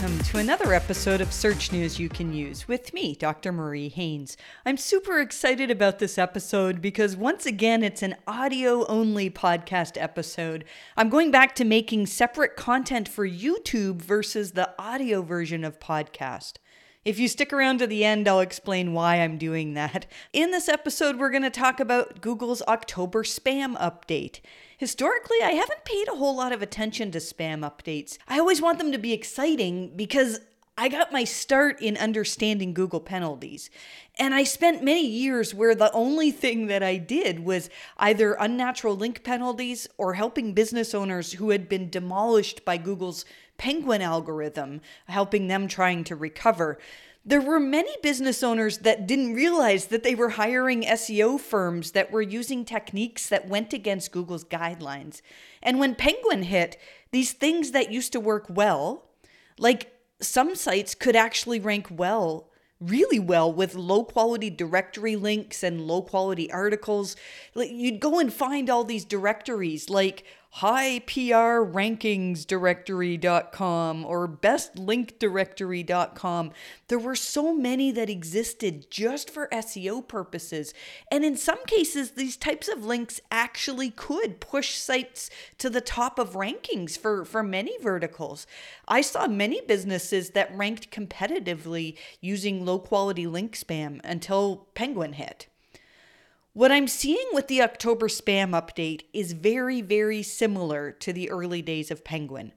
welcome to another episode of Search News You Can Use with me, Dr. Marie Haynes. I'm super excited about this episode because once again, it's an audio only podcast episode. I'm going back to making separate content for YouTube versus the audio version of podcast. If you stick around to the end, I'll explain why I'm doing that. In this episode, we're going to talk about Google's October spam update. Historically, I haven't paid a whole lot of attention to spam updates. I always want them to be exciting because I got my start in understanding Google penalties. And I spent many years where the only thing that I did was either unnatural link penalties or helping business owners who had been demolished by Google's penguin algorithm, helping them trying to recover there were many business owners that didn't realize that they were hiring SEO firms that were using techniques that went against Google's guidelines. And when Penguin hit, these things that used to work well, like some sites could actually rank well really well with low quality directory links and low quality articles. Like you'd go and find all these directories like highprrankings.directory.com or bestlinkdirectory.com. There were so many that existed just for SEO purposes. And in some cases, these types of links actually could push sites to the top of rankings for, for many verticals. I saw many businesses that ranked competitively using low quality link spam until Penguin hit. What I'm seeing with the October spam update is very, very similar to the early days of Penguin.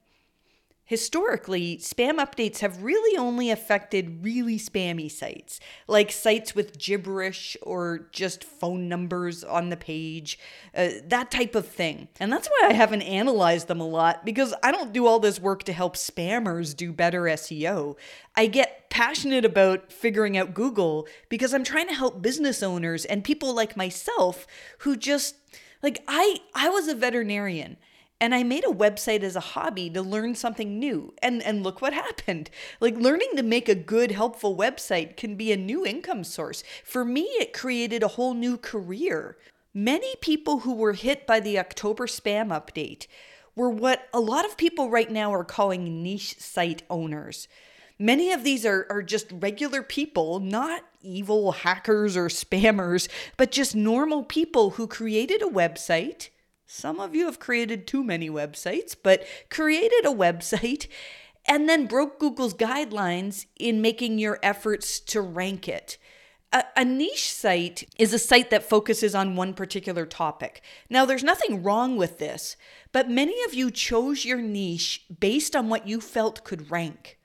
Historically, spam updates have really only affected really spammy sites, like sites with gibberish or just phone numbers on the page, uh, that type of thing. And that's why I haven't analyzed them a lot, because I don't do all this work to help spammers do better SEO. I get passionate about figuring out Google because I'm trying to help business owners and people like myself who just like I I was a veterinarian and I made a website as a hobby to learn something new. And and look what happened. Like learning to make a good helpful website can be a new income source. For me it created a whole new career. Many people who were hit by the October spam update were what a lot of people right now are calling niche site owners. Many of these are, are just regular people, not evil hackers or spammers, but just normal people who created a website some of you have created too many websites, but created a website and then broke Google's guidelines in making your efforts to rank it. A, a, niche site is a site that focuses on one particular topic. Now, there's nothing wrong with this, but many of you chose your niche based on what you felt could rank.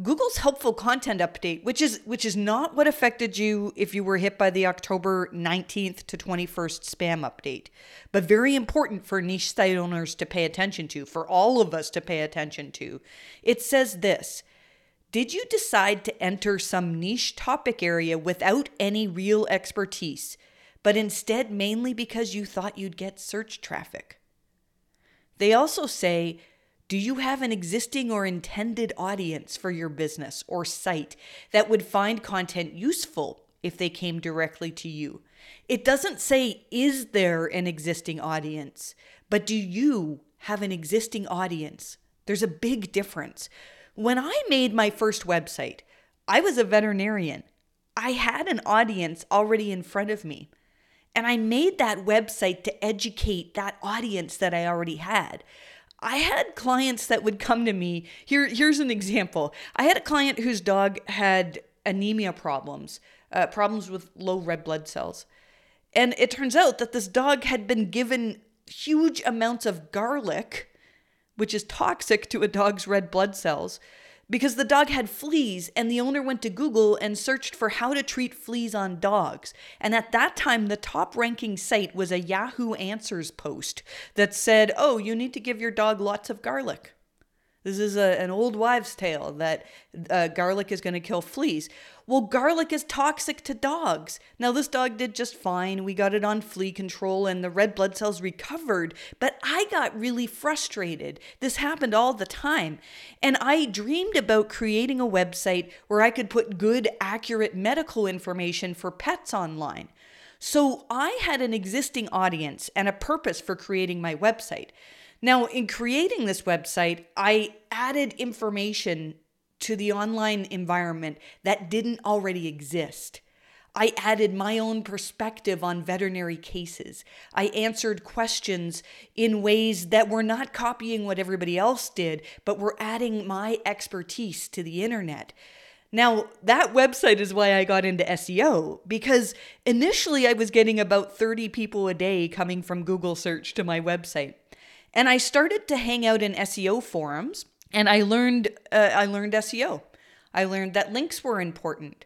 Google's helpful content update, which is which is not what affected you if you were hit by the October 19th to 21st spam update, but very important for niche site owners to pay attention to, for all of us to pay attention to. It says this: Did you decide to enter some niche topic area without any real expertise, but instead mainly because you thought you'd get search traffic? They also say do you have an existing or intended audience for your business or site that would find content useful if they came directly to you? It doesn't say, is there an existing audience, but do you have an existing audience? There's a big difference. When I made my first website, I was a veterinarian. I had an audience already in front of me. And I made that website to educate that audience that I already had. I had clients that would come to me. Here, here's an example. I had a client whose dog had anemia problems, uh, problems with low red blood cells. And it turns out that this dog had been given huge amounts of garlic, which is toxic to a dog's red blood cells, because the dog had fleas and the owner went to Google and searched for how to treat fleas on dogs. And at that time, the top ranking site was a Yahoo Answers post that said, Oh, you need to give your dog lots of garlic. This is a, an old wives' tale that uh, garlic is going to kill fleas. Well, garlic is toxic to dogs. Now, this dog did just fine. We got it on flea control and the red blood cells recovered, but I got really frustrated. This happened all the time. And I dreamed about creating a website where I could put good, accurate medical information for pets online. So I had an existing audience and a purpose for creating my website. Now, in creating this website, I added information to the online environment that didn't already exist. I added my own perspective on veterinary cases. I answered questions in ways that were not copying what everybody else did, but were adding my expertise to the internet. Now, that website is why I got into SEO because initially I was getting about 30 people a day coming from Google search to my website. And I started to hang out in SEO forums and I learned uh, I learned SEO. I learned that links were important.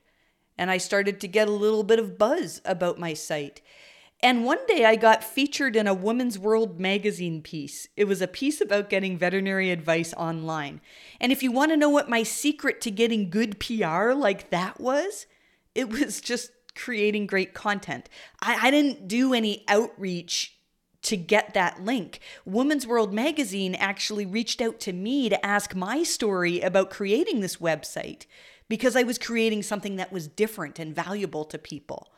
And I started to get a little bit of buzz about my site. And one day I got featured in a Woman's World magazine piece. It was a piece about getting veterinary advice online. And if you want to know what my secret to getting good PR like that was, it was just creating great content. I, I didn't do any outreach to get that link. Woman's World magazine actually reached out to me to ask my story about creating this website because I was creating something that was different and valuable to people.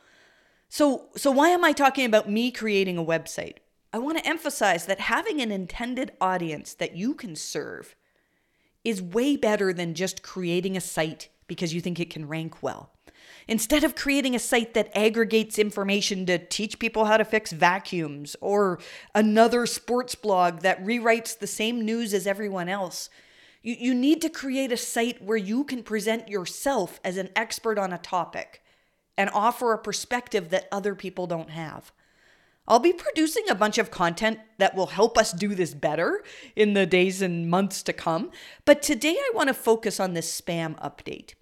So, so why am I talking about me creating a website? I want to emphasize that having an intended audience that you can serve is way better than just creating a site because you think it can rank well. Instead of creating a site that aggregates information to teach people how to fix vacuums or another sports blog that rewrites the same news as everyone else, you, you need to create a site where you can present yourself as an expert on a topic and offer a perspective that other people don't have. I'll be producing a bunch of content that will help us do this better in the days and months to come, but today I want to focus on this spam update.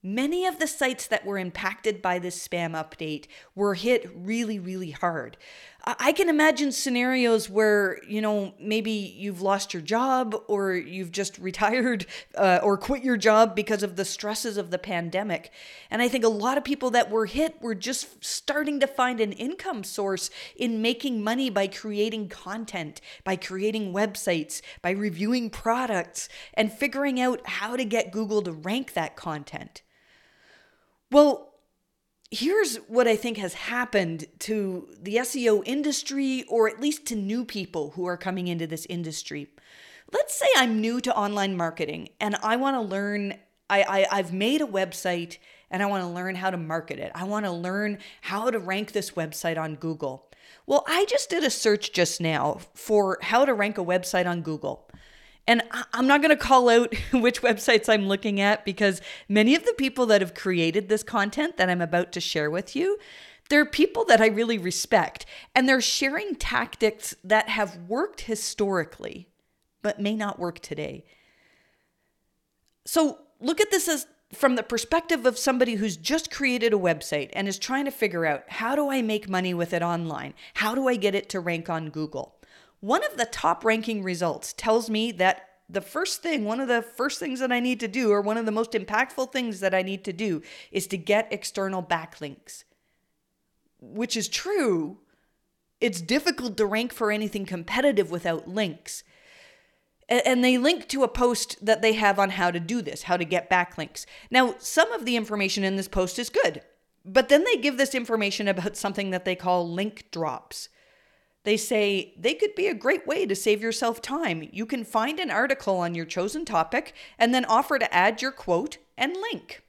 Many of the sites that were impacted by this spam update were hit really, really hard. I can imagine scenarios where, you know, maybe you've lost your job or you've just retired uh, or quit your job because of the stresses of the pandemic. And I think a lot of people that were hit were just starting to find an income source in making money by creating content, by creating websites, by reviewing products, and figuring out how to get Google to rank that content. Well, here's what I think has happened to the SEO industry, or at least to new people who are coming into this industry. Let's say I'm new to online marketing and I want to learn. I, I have made a website and I want to learn how to market it. I want to learn how to rank this website on Google. Well, I just did a search just now for how to rank a website on Google. And I'm not going to call out which websites I'm looking at because many of the people that have created this content that I'm about to share with you, they're people that I really respect. And they're sharing tactics that have worked historically, but may not work today. So look at this as from the perspective of somebody who's just created a website and is trying to figure out how do I make money with it online? How do I get it to rank on Google? One of the top ranking results tells me that the first thing, one of the first things that I need to do, or one of the most impactful things that I need to do, is to get external backlinks. Which is true. It's difficult to rank for anything competitive without links. And they link to a post that they have on how to do this, how to get backlinks. Now, some of the information in this post is good, but then they give this information about something that they call link drops. They say they could be a great way to save yourself time. You can find an article on your chosen topic and then offer to add your quote and link.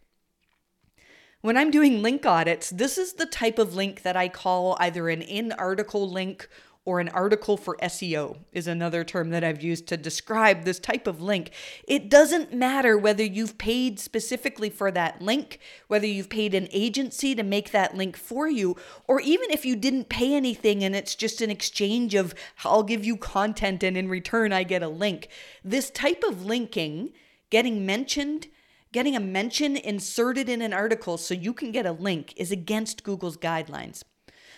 When I'm doing link audits, this is the type of link that I call either an in article link or an article for SEO is another term that I've used to describe this type of link. It doesn't matter whether you've paid specifically for that link, whether you've paid an agency to make that link for you, or even if you didn't pay anything and it's just an exchange of I'll give you content and in return I get a link. This type of linking, getting mentioned, getting a mention inserted in an article so you can get a link is against Google's guidelines.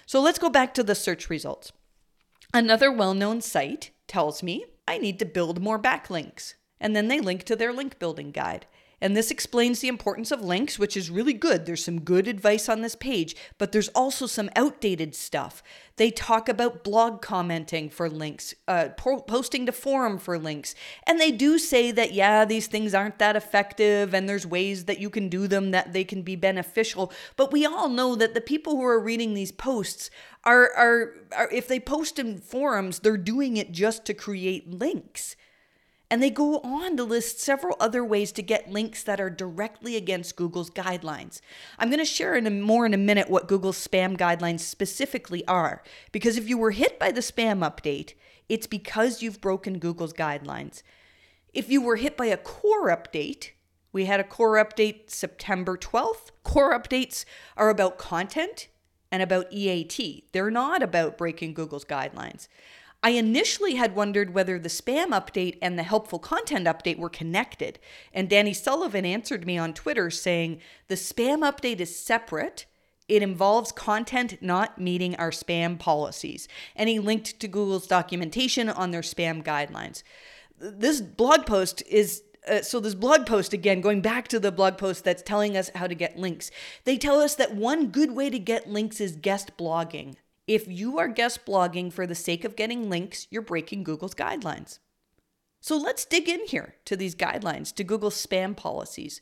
So let's go back to the search results. Another well known site tells me I need to build more backlinks, and then they link to their link building guide. And this explains the importance of links, which is really good. There's some good advice on this page, but there's also some outdated stuff. They talk about blog commenting for links, uh, po- posting to forum for links. And they do say that, yeah, these things aren't that effective and there's ways that you can do them that they can be beneficial. But we all know that the people who are reading these posts are, are, are if they post in forums, they're doing it just to create links. And they go on to list several other ways to get links that are directly against Google's guidelines. I'm going to share in a, more in a minute what Google's spam guidelines specifically are, because if you were hit by the spam update, it's because you've broken Google's guidelines. If you were hit by a core update, we had a core update September 12th. Core updates are about content and about EAT. They're not about breaking Google's guidelines. I initially had wondered whether the spam update and the helpful content update were connected, and Danny Sullivan answered me on Twitter saying the spam update is separate. It involves content not meeting our spam policies, and he linked to Google's documentation on their spam guidelines. This blog post is uh, so this blog post again going back to the blog post that's telling us how to get links they tell us that one good way to get links is guest blogging if you are guest blogging for the sake of getting links you're breaking google's guidelines. So let's dig in here to these guidelines to google's spam policies.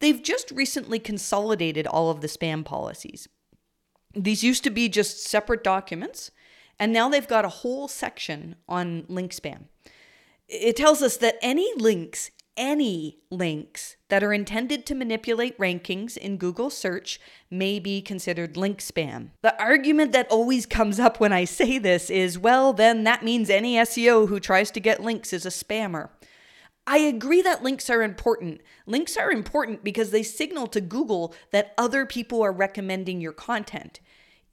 They've just recently consolidated all of the spam policies. These used to be just separate documents and now they've got a whole section on link spam. It tells us that any links any links that are intended to manipulate rankings in Google search may be considered link spam. The argument that always comes up when I say this is well, then that means any SEO who tries to get links is a spammer. I agree that links are important. Links are important because they signal to Google that other people are recommending your content.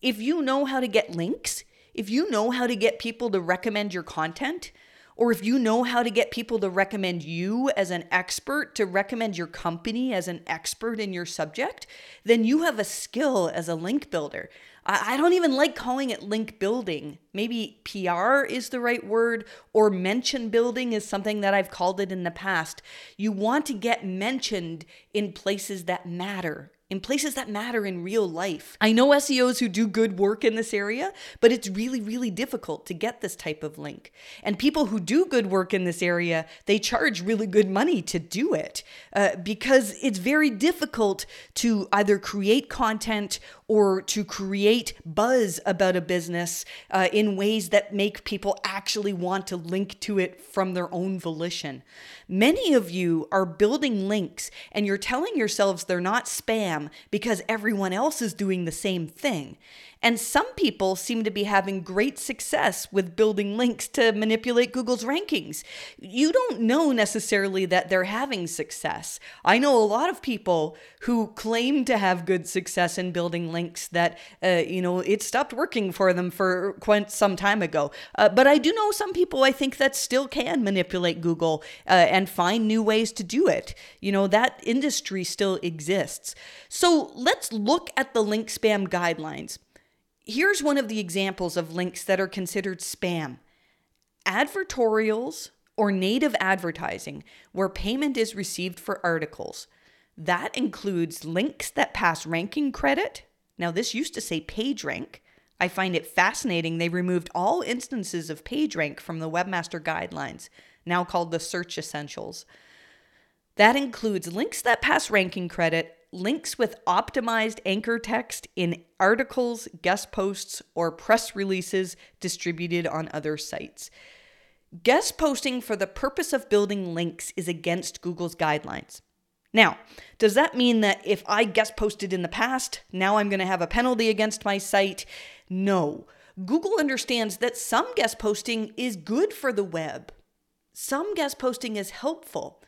If you know how to get links, if you know how to get people to recommend your content, or if you know how to get people to recommend you as an expert, to recommend your company as an expert in your subject, then you have a skill as a link builder. I don't even like calling it link building. Maybe PR is the right word, or mention building is something that I've called it in the past. You want to get mentioned in places that matter in places that matter in real life. I know SEOs who do good work in this area, but it's really, really difficult to get this type of link. And people who do good work in this area, they charge really good money to do it uh, because it's very difficult to either create content or to create buzz about a business uh, in ways that make people actually want to link to it from their own volition. Many of you are building links and you're telling yourselves they're not spam because everyone else is doing the same thing. And some people seem to be having great success with building links to manipulate Google's rankings. You don't know necessarily that they're having success. I know a lot of people who claim to have good success in building links that, uh, you know, it stopped working for them for quite some time ago. Uh, but I do know some people I think that still can manipulate Google uh, and find new ways to do it. You know, that industry still exists. So let's look at the link spam guidelines. Here's one of the examples of links that are considered spam advertorials or native advertising, where payment is received for articles. That includes links that pass ranking credit. Now, this used to say PageRank. I find it fascinating they removed all instances of PageRank from the Webmaster Guidelines, now called the Search Essentials. That includes links that pass ranking credit, links with optimized anchor text in articles, guest posts, or press releases distributed on other sites. Guest posting for the purpose of building links is against Google's guidelines. Now, does that mean that if I guest posted in the past, now I'm going to have a penalty against my site? No. Google understands that some guest posting is good for the web. Some guest posting is helpful.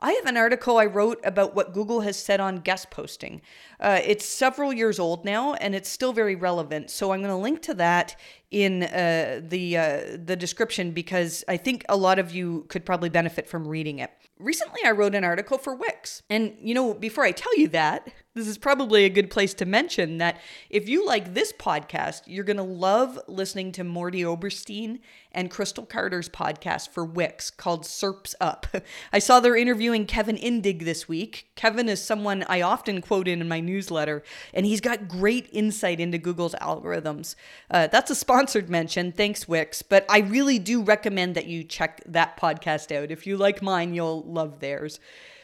I have an article I wrote about what Google has said on guest posting. Uh, it's several years old now, and it's still very relevant. So I'm going to link to that in uh, the uh, the description because I think a lot of you could probably benefit from reading it. Recently, I wrote an article for Wix, and you know, before I tell you that, this is probably a good place to mention that if you like this podcast, you're going to love listening to Mordy Oberstein and Crystal Carter's podcast for Wix called SERPs Up. I saw they're interviewing Kevin Indig this week. Kevin is someone I often quote in, in my newsletter, and he's got great insight into Google's algorithms. Uh, that's a sponsored mention. Thanks, Wix. But I really do recommend that you check that podcast out. If you like mine, you'll love theirs.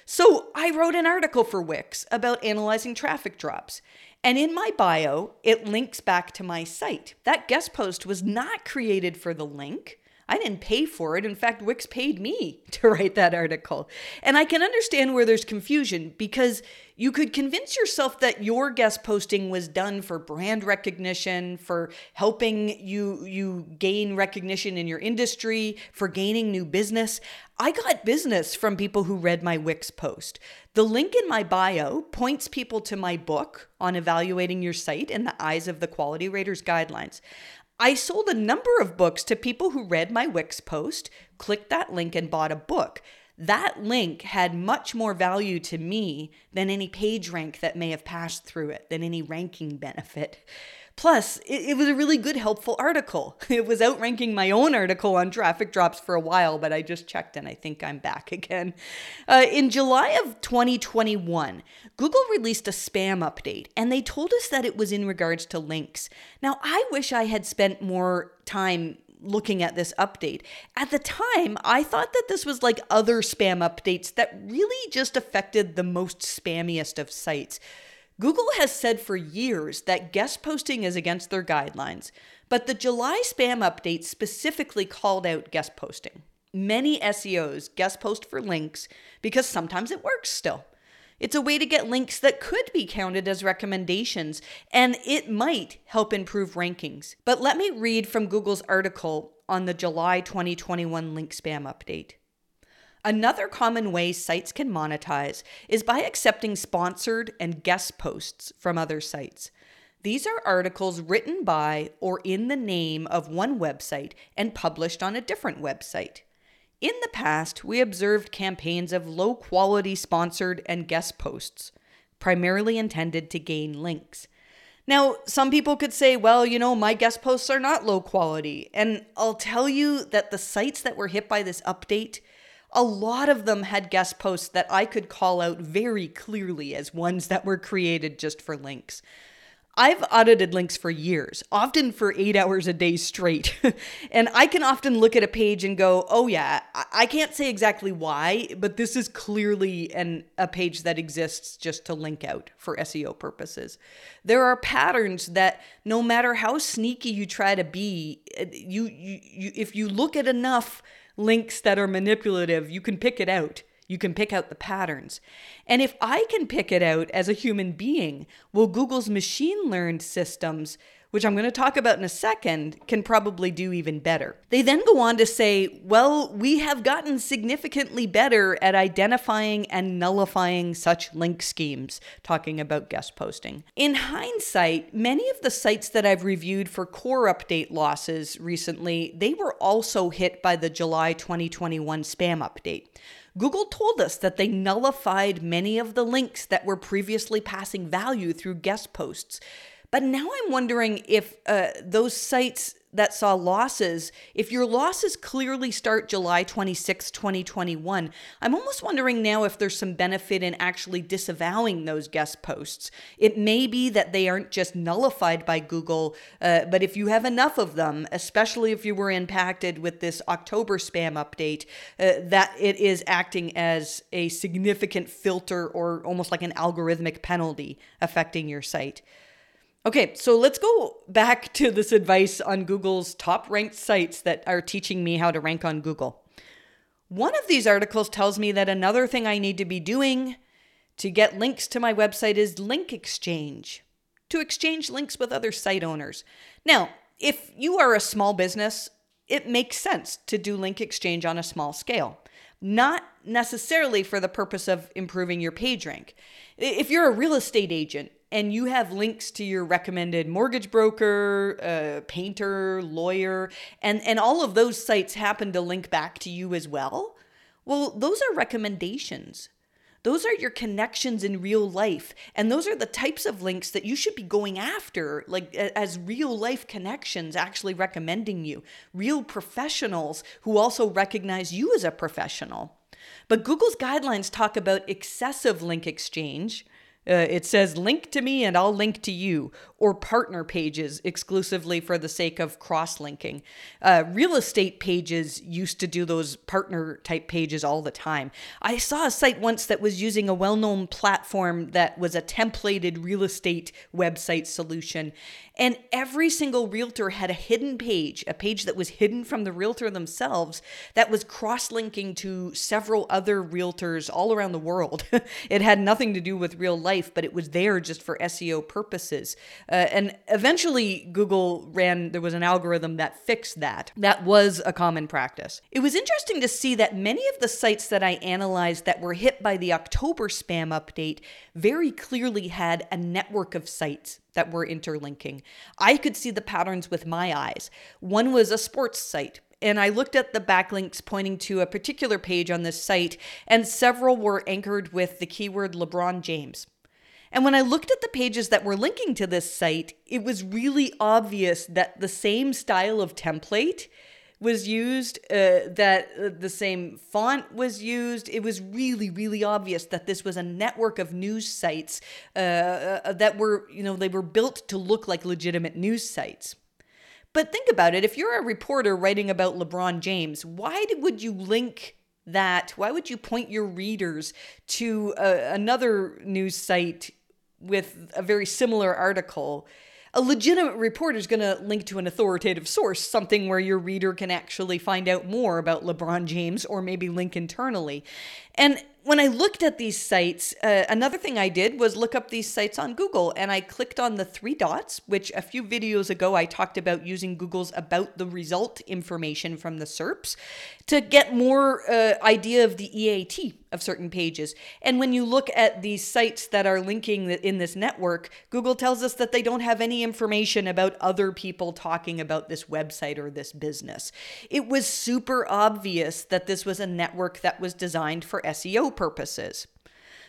So I wrote an article for Wix about analyzing traffic drops. And in my bio, it links back to my site. That guest post was not created for the link. I didn't pay for it. In fact, Wix paid me to write that article. And I can understand where there's confusion because you could convince yourself that your guest posting was done for brand recognition, for helping you you gain recognition in your industry, for gaining new business. I got business from people who read my Wix post. The link in my bio points people to my book on evaluating your site in the eyes of the quality raters guidelines. I sold a number of books to people who read my Wix post, clicked that link, and bought a book. That link had much more value to me than any page rank that may have passed through it, than any ranking benefit. Plus, it, it, was a really good, helpful article. It was outranking my own article on traffic drops for a while, but I just checked and I think I'm back again. Uh, in July of 2021, Google released a spam update and they told us that it was in regards to links. Now, I wish I had spent more time looking at this update. At the time, I thought that this was like other spam updates that really just affected the most spammiest of sites. Google has said for years that guest posting is against their guidelines, but the July spam update specifically called out guest posting. Many SEOs guest post for links because sometimes it works still. It's a way to get links that could be counted as recommendations, and it might help improve rankings. But let me read from Google's article on the July 2021 link spam update. Another common way sites can monetize is by accepting sponsored and guest posts from other sites. These are articles written by or in the name of one website and published on a different website. In the past, we observed campaigns of low quality sponsored and guest posts, primarily intended to gain links. Now, some people could say, well, you know, my guest posts are not low quality. And I'll tell you that the sites that were hit by this update a lot of them had guest posts that I could call out very clearly as ones that were created just for links. I've audited links for years, often for eight hours a day straight. and I can often look at a page and go, oh, yeah, I can't say exactly why, but this is clearly an, a page that exists just to link out for SEO purposes. There are patterns that no matter how sneaky you try to be, uh, you, you, you if you look at enough, links that are manipulative, you can pick it out. You can pick out the patterns. And if I can pick it out as a human being, well, Google's machine learned systems which I'm going to talk about in a second, can probably do even better. They then go on to say, well, we have gotten significantly better at identifying and nullifying such link schemes, talking about guest posting. In hindsight, many of the sites that I've reviewed for core update losses recently, they were also hit by the July 2021 spam update. Google told us that they nullified many of the links that were previously passing value through guest posts. But now I'm wondering if uh, those sites that saw losses, if your losses clearly start July 26, 2021, I'm almost wondering now if there's some benefit in actually disavowing those guest posts. It may be that they aren't just nullified by Google, uh, but if you have enough of them, especially if you were impacted with this October spam update, uh, that it is acting as a significant filter or almost like an algorithmic penalty affecting your site. Okay, so let's go back to this advice on Google's top ranked sites that are teaching me how to rank on Google. One of these articles tells me that another thing I need to be doing to get links to my website is link exchange, to exchange links with other site owners. Now, if you are a small business, it makes sense to do link exchange on a small scale, not necessarily for the purpose of improving your page rank. If you're a real estate agent and you have links to your recommended mortgage broker, uh, painter, lawyer, and, and all of those sites happen to link back to you as well, well, those are recommendations. Those are your connections in real life. And those are the types of links that you should be going after, like as real life connections actually recommending you, real professionals who also recognize you as a professional. But Google's guidelines talk about excessive link exchange Uh, it says link to me and I'll link to you, or partner pages exclusively for the sake of cross linking. Uh, real estate pages used to do those partner type pages all the time. I saw a site once that was using a well known platform that was a templated real estate website solution. And every single realtor had a hidden page, a page that was hidden from the realtor themselves, that was cross linking to several other realtors all around the world. it had nothing to do with real life, but it was there just for SEO purposes. Uh, and eventually, Google ran, there was an algorithm that fixed that. That was a common practice. It was interesting to see that many of the sites that I analyzed that were hit by the October spam update very clearly had a network of sites that were interlinking. I could see the patterns with my eyes. One was a sports site, and I looked at the backlinks pointing to a particular page on this site, and several were anchored with the keyword LeBron James. And when I looked at the pages that were linking to this site, it was really obvious that the same style of template was used, uh, that uh, the same font was used. It was really, really obvious that this was a network of news sites uh, uh, that were, you know, they were built to look like legitimate news sites. But think about it if you're a reporter writing about LeBron James, why would you link that? Why would you point your readers to uh, another news site with a very similar article? A legitimate reporter is going to link to an authoritative source, something where your reader can actually find out more about LeBron James or maybe link internally. And when I looked at these sites, uh, another thing I did was look up these sites on Google and I clicked on the three dots, which a few videos ago I talked about using Google's about the result information from the SERPs to get more uh, idea of the EAT of certain pages. And when you look at these sites that are linking in this network, Google tells us that they don't have any information about other people talking about this website or this business. It was super obvious that this was a network that was designed for SEO purposes.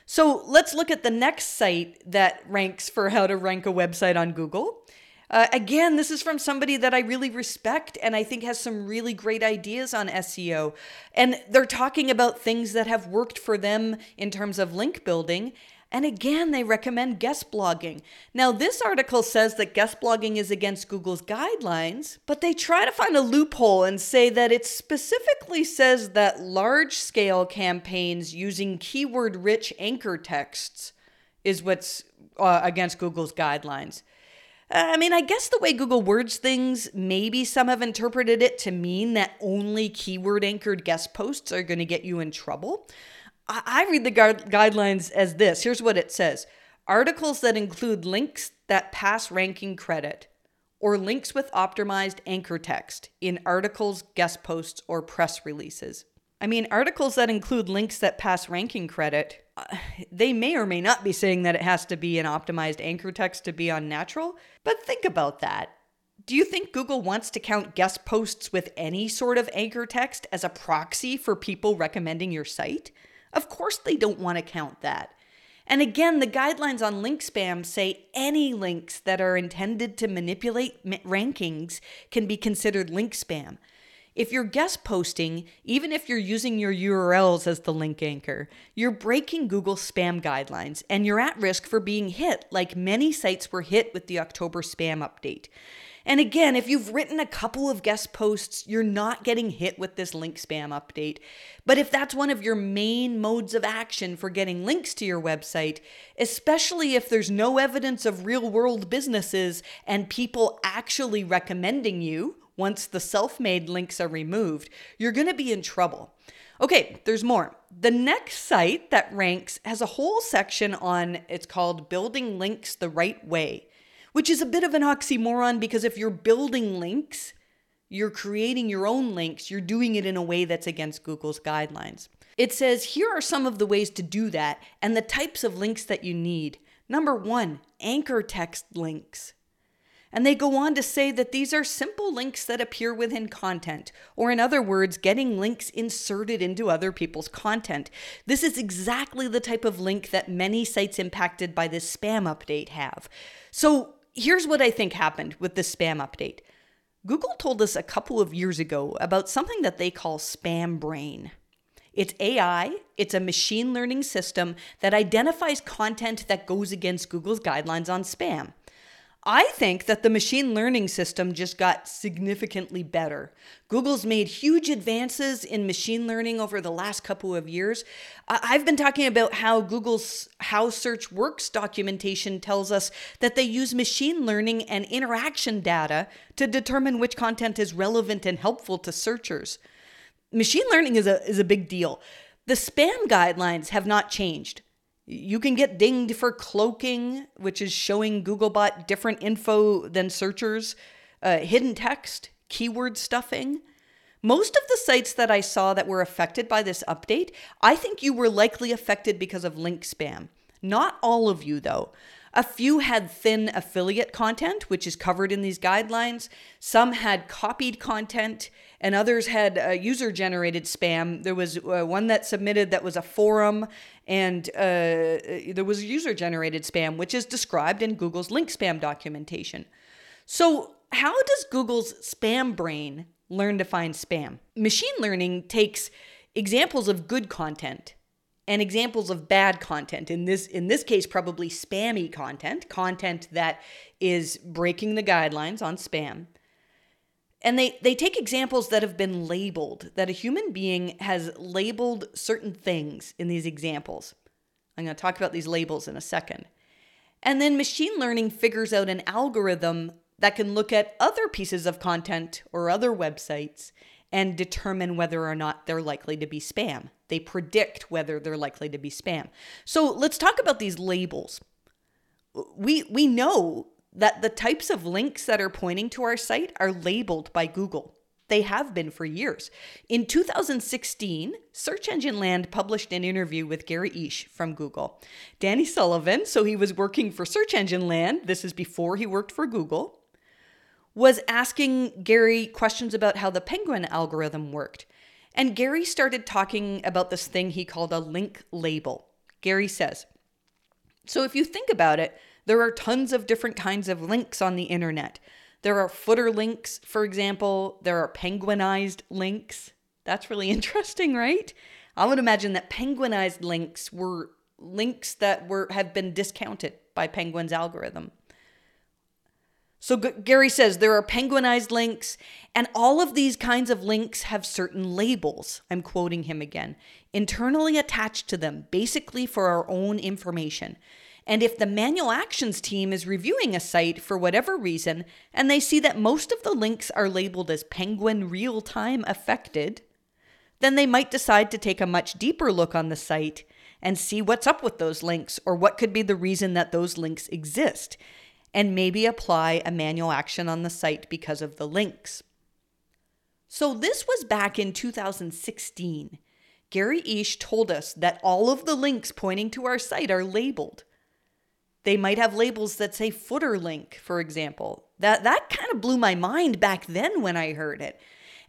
So let's look at the next site that ranks for how to rank a website on Google. Uh, again, this is from somebody that I really respect and I think has some really great ideas on SEO. And they're talking about things that have worked for them in terms of link building. And again, they recommend guest blogging. Now, this article says that guest blogging is against Google's guidelines, but they try to find a loophole and say that it specifically says that large scale campaigns using keyword rich anchor texts is what's uh, against Google's guidelines. Uh, I mean, I guess the way Google words things, maybe some have interpreted it to mean that only keyword anchored guest posts are going to get you in trouble. I, read the gu- guidelines as this here's what it says articles that include links that pass ranking credit or links with optimized anchor text in articles, guest posts, or press releases. I mean, articles that include links that pass ranking credit, uh, they may or may not be saying that it has to be an optimized anchor text to be on natural, but think about that. Do you think Google wants to count guest posts with any sort of anchor text as a proxy for people recommending your site? Of course, they don't want to count that. And again, the guidelines on link spam say any links that are intended to manipulate rankings can be considered link spam. If you're guest posting, even if you're using your URLs as the link anchor, you're breaking Google spam guidelines and you're at risk for being hit, like many sites were hit with the October spam update. And again, if you've written a couple of guest posts, you're not getting hit with this link spam update. But if that's one of your main modes of action for getting links to your website, especially if there's no evidence of real world businesses and people actually recommending you, once the self made links are removed, you're going to be in trouble. Okay, there's more. The next site that ranks has a whole section on it's called Building Links the Right Way, which is a bit of an oxymoron because if you're building links, you're creating your own links, you're doing it in a way that's against Google's guidelines. It says here are some of the ways to do that and the types of links that you need. Number one, anchor text links. And they go on to say that these are simple links that appear within content, or in other words, getting links inserted into other people's content. This is exactly the type of link that many sites impacted by this spam update have. So here's what I think happened with the spam update Google told us a couple of years ago about something that they call spam brain. It's AI, it's a machine learning system that identifies content that goes against Google's guidelines on spam. I think that the machine learning system just got significantly better. Google's made huge advances in machine learning over the last couple of years. I've been talking about how Google's How Search Works documentation tells us that they use machine learning and interaction data to determine which content is relevant and helpful to searchers. Machine learning is a, is a big deal. The spam guidelines have not changed. You can get dinged for cloaking, which is showing Googlebot different info than searchers, uh, hidden text, keyword stuffing. Most of the sites that I saw that were affected by this update, I think you were likely affected because of link spam. Not all of you, though. A few had thin affiliate content, which is covered in these guidelines. Some had copied content, and others had uh, user generated spam. There was uh, one that submitted that was a forum, and uh, there was user generated spam, which is described in Google's link spam documentation. So, how does Google's spam brain learn to find spam? Machine learning takes examples of good content and examples of bad content in this in this case probably spammy content content that is breaking the guidelines on spam and they they take examples that have been labeled that a human being has labeled certain things in these examples i'm going to talk about these labels in a second and then machine learning figures out an algorithm that can look at other pieces of content or other websites and determine whether or not they're likely to be spam. They predict whether they're likely to be spam. So let's talk about these labels. We we know that the types of links that are pointing to our site are labeled by Google. They have been for years. In 2016, Search Engine Land published an interview with Gary Illyes from Google. Danny Sullivan, so he was working for Search Engine Land, this is before he worked for Google was asking Gary questions about how the penguin algorithm worked. And Gary started talking about this thing he called a link label. Gary says, So if you think about it, there are tons of different kinds of links on the internet. There are footer links, for example, there are penguinized links. That's really interesting, right? I would imagine that penguinized links were links that were have been discounted by Penguin's algorithm. So G- Gary says there are penguinized links, and all of these kinds of links have certain labels. I'm quoting him again internally attached to them, basically for our own information. And if the manual actions team is reviewing a site for whatever reason, and they see that most of the links are labeled as penguin real time affected, then they might decide to take a much deeper look on the site and see what's up with those links or what could be the reason that those links exist and maybe apply a manual action on the site because of the links. So, this was back in 2016. Gary Illyes told us that all of the links pointing to our site are labeled. They might have labels that say footer link, for example. That, that kind of blew my mind back then when I heard it.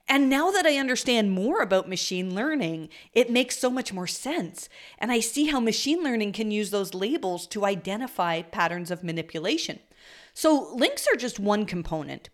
And now that I understand more about machine learning, it makes so much more sense. And I see how machine learning can use those labels to identify patterns of manipulation. So links are just one component.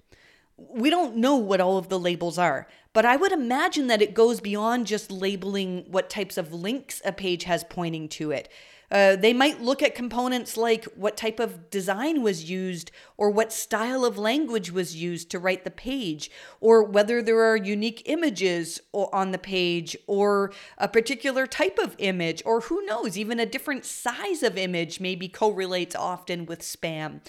We don't know what all of the labels are, but I would imagine that it goes beyond just labeling what types of links a page has pointing to it. Uh, they might look at components like what type of design was used, or what style of language was used to write the page, or whether there are unique images on the page, or a particular type of image, or who knows, even a different size of image maybe correlates often with spam.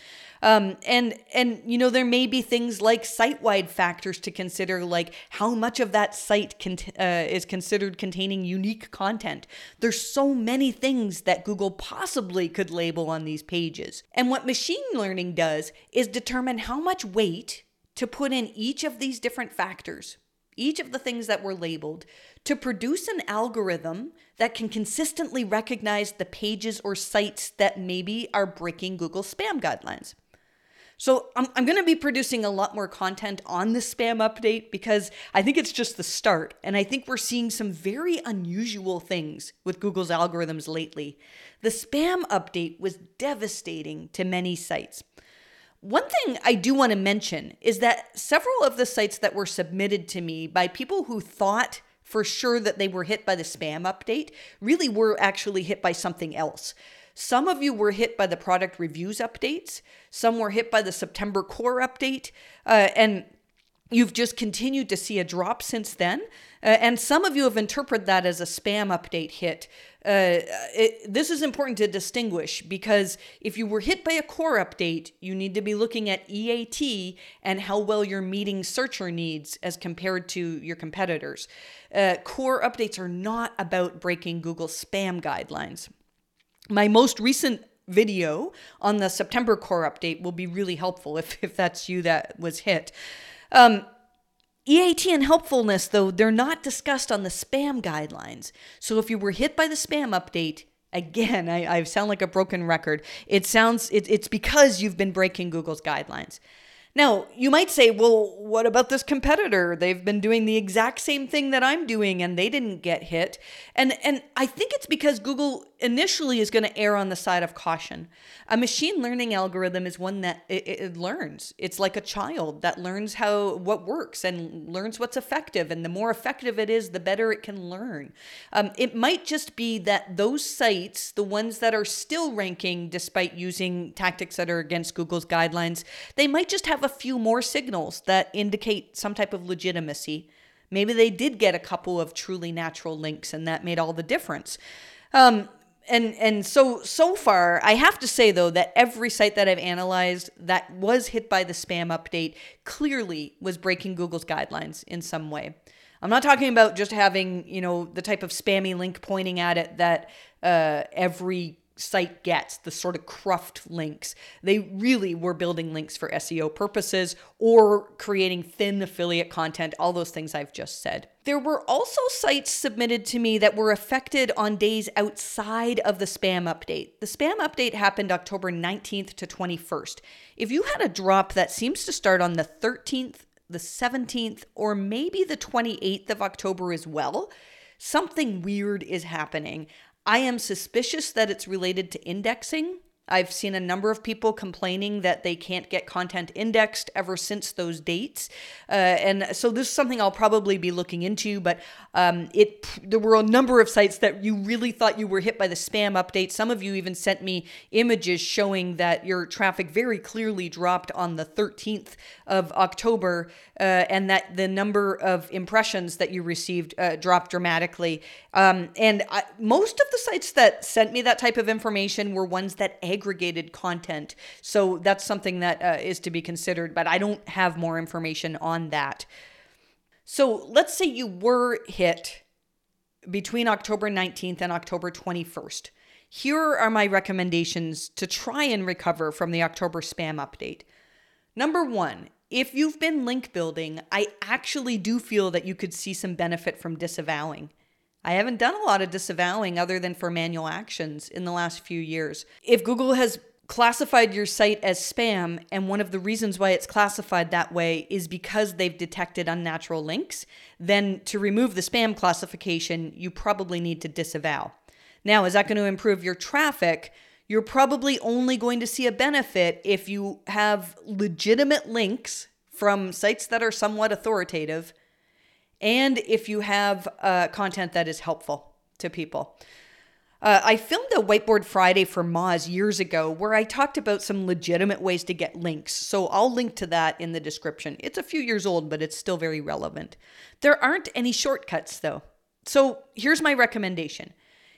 Um, and and you know there may be things like site-wide factors to consider, like how much of that site uh, is considered containing unique content. There's so many things that Google possibly could label on these pages. And what machine learning does is determine how much weight to put in each of these different factors each of the things that were labeled to produce an algorithm that can consistently recognize the pages or sites that maybe are breaking Google spam guidelines. So I'm, I'm going to be producing a lot more content on the spam update because I think it's just the start. And I think we're seeing some very unusual things with Google's algorithms lately. The spam update was devastating to many sites. One thing I do want to mention is that several of the sites that were submitted to me by people who thought for sure that they were hit by the spam update really were actually hit by something else. Some of you were hit by the product reviews updates, some were hit by the September core update, uh, and you've just continued to see a drop since then. Uh, and some of you have interpreted that as a spam update hit. Uh, this is important to distinguish because if you were hit by a core update, you need to be looking at EAT and how well you're meeting searcher needs as compared to your competitors. Uh, core updates are not about breaking Google spam guidelines. My most recent video on the September core update will be really helpful if, if that's you that was hit. Um, EAT and helpfulness, though, they're not discussed on the spam guidelines. So if you were hit by the spam update, again, I, I sound like a broken record. It sounds it, it's because you've been breaking Google's guidelines. Now, you might say, well, what about this competitor? They've been doing the exact same thing that I'm doing and they didn't get hit. And and I think it's because Google initially is going to err on the side of caution. A machine learning algorithm is one that it, it learns. It's like a child that learns how what works and learns what's effective and the more effective it is, the better it can learn. Um, it might just be that those sites, the ones that are still ranking despite using tactics that are against Google's guidelines, they might just have a few more signals that indicate some type of legitimacy. Maybe they did get a couple of truly natural links, and that made all the difference. Um, and and so so far, I have to say though that every site that I've analyzed that was hit by the spam update clearly was breaking Google's guidelines in some way. I'm not talking about just having you know the type of spammy link pointing at it that uh, every site gets, the sort of cruft links. They really were building links for SEO purposes or creating thin affiliate content, all those things I've just said. There were also sites submitted to me that were affected on days outside of the spam update. The spam update happened October 19th to 21st. If you had a drop that seems to start on the 13th, the 17th, or maybe the 28th of October as well, something weird is happening. I am suspicious that it's related to indexing I've seen a number of people complaining that they can't get content indexed ever since those dates, uh, and so this is something I'll probably be looking into. But um, it there were a number of sites that you really thought you were hit by the spam update. Some of you even sent me images showing that your traffic very clearly dropped on the 13th of October, uh, and that the number of impressions that you received uh, dropped dramatically. Um, and I, most of the sites that sent me that type of information were ones that aggregated content. So that's something that uh, is to be considered, but I don't have more information on that. So let's say you were hit between October 19th and October 21st. Here are my recommendations to try and recover from the October spam update. Number one, if you've been link building, I actually do feel that you could see some benefit from disavowing. I haven't done a lot of disavowing other than for manual actions in the last few years. If Google has classified your site as spam, and one of the reasons why it's classified that way is because they've detected unnatural links, then to remove the spam classification, you probably need to disavow. Now, is that going to improve your traffic? You're probably only going to see a benefit if you have legitimate links from sites that are somewhat authoritative and if you have uh, content that is helpful to people. Uh, I filmed a Whiteboard Friday for Moz years ago where I talked about some legitimate ways to get links. So I'll link to that in the description. It's a few years old, but it's still very relevant. There aren't any shortcuts though. So here's my recommendation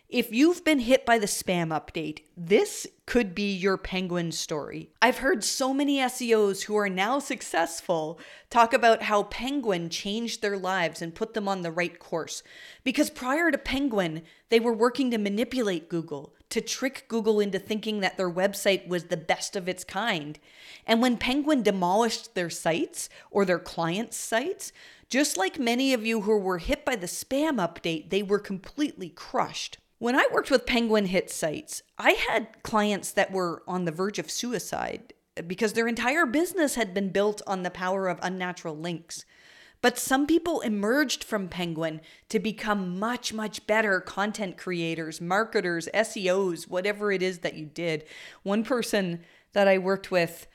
if you've been hit by the spam update, this could be your penguin story. I've heard so many SEOs who are now successful talk about how Penguin changed their lives and put them on the right course. Because prior to Penguin, they were working to manipulate Google, to trick Google into thinking that their website was the best of its kind. And when Penguin demolished their sites or their clients' sites, just like many of you who were hit by the spam update, they were completely crushed. When I worked with Penguin Hit sites, I had clients that were on the verge of suicide because their entire business had been built on the power of unnatural links. But some people emerged from Penguin to become much, much better content creators, marketers, SEOs, whatever it is that you did. One person that I worked with,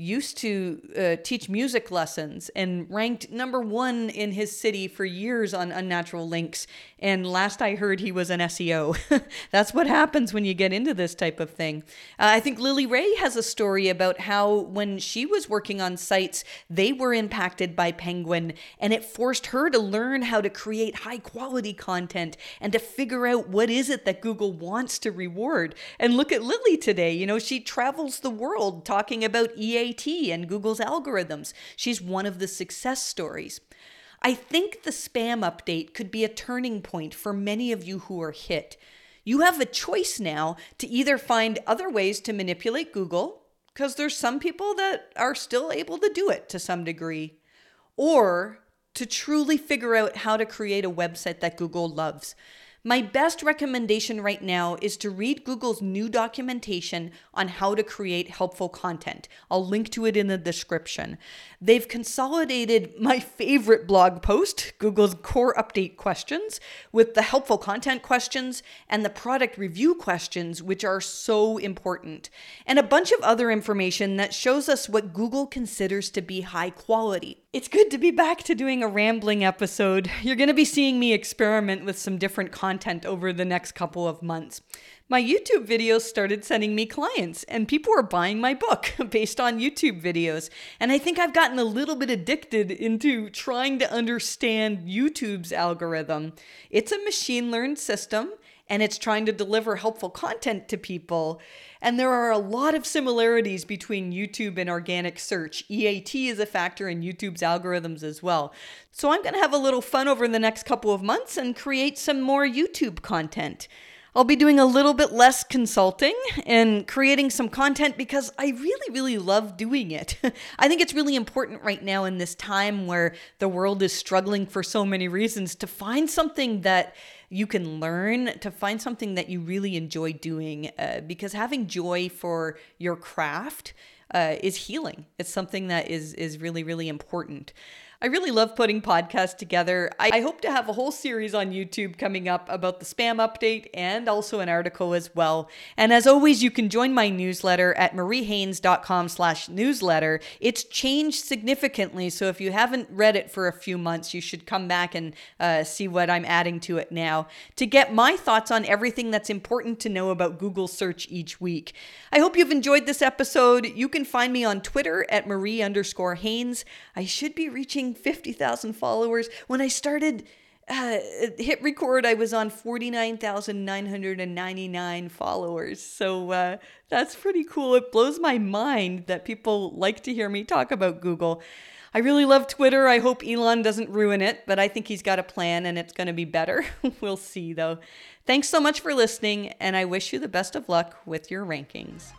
used to uh, teach music lessons and ranked number one in his city for years on unnatural links. And last I heard, he was an SEO. That's what happens when you get into this type of thing. Uh, I think Lily Ray has a story about how when she was working on sites, they were impacted by Penguin, and it forced her to learn how to create high quality content and to figure out what is it that Google wants to reward. And look at Lily today. You know, she travels the world talking about EAT and Google's algorithms. She's one of the success stories. I think the spam update could be a turning point for many of you who are hit. You have a choice now to either find other ways to manipulate Google, because there's some people that are still able to do it to some degree, or to truly figure out how to create a website that Google loves. My best recommendation right now is to read Google's new documentation on how to create helpful content. I'll link to it in the description. They've consolidated my favorite blog post, Google's core update questions, with the helpful content questions and the product review questions, which are so important, and a bunch of other information that shows us what Google considers to be high quality. It's good to be back to doing a rambling episode. You're going to be seeing me experiment with some different content over the next couple of months. My YouTube videos started sending me clients, and people are buying my book based on YouTube videos. And I think I've gotten a little bit addicted into trying to understand YouTube's algorithm. It's a machine learned system and it's trying to deliver helpful content to people. And there are a lot of similarities between YouTube and organic search. EAT is a factor in YouTube's algorithms as well. So I'm going to have a little fun over the next couple of months and create some more YouTube content. I'll be doing a little bit less consulting and creating some content because I really, really love doing it. I think it's really important right now in this time where the world is struggling for so many reasons to find something that you can learn to find something that you really enjoy doing uh, because having joy for your craft uh, is healing. It's something that is is really really important. I really love putting podcasts together. I hope to have a whole series on YouTube coming up about the spam update and also an article as well. And as always, you can join my newsletter at mariehaynes.com slash newsletter. It's changed significantly, so if you haven't read it for a few months, you should come back and uh, see what I'm adding to it now to get my thoughts on everything that's important to know about Google search each week. I hope you've enjoyed this episode. You can find me on Twitter at Marie underscore Haynes. I should be reaching 50,000 followers. When I started uh, hit record, I was on 49,999 followers. So uh, that's pretty cool. It blows my mind that people like to hear me talk about Google. I really love Twitter. I hope Elon doesn't ruin it, but I think he's got a plan and it's going to be better. we'll see, though. Thanks so much for listening, and I wish you the best of luck with your rankings.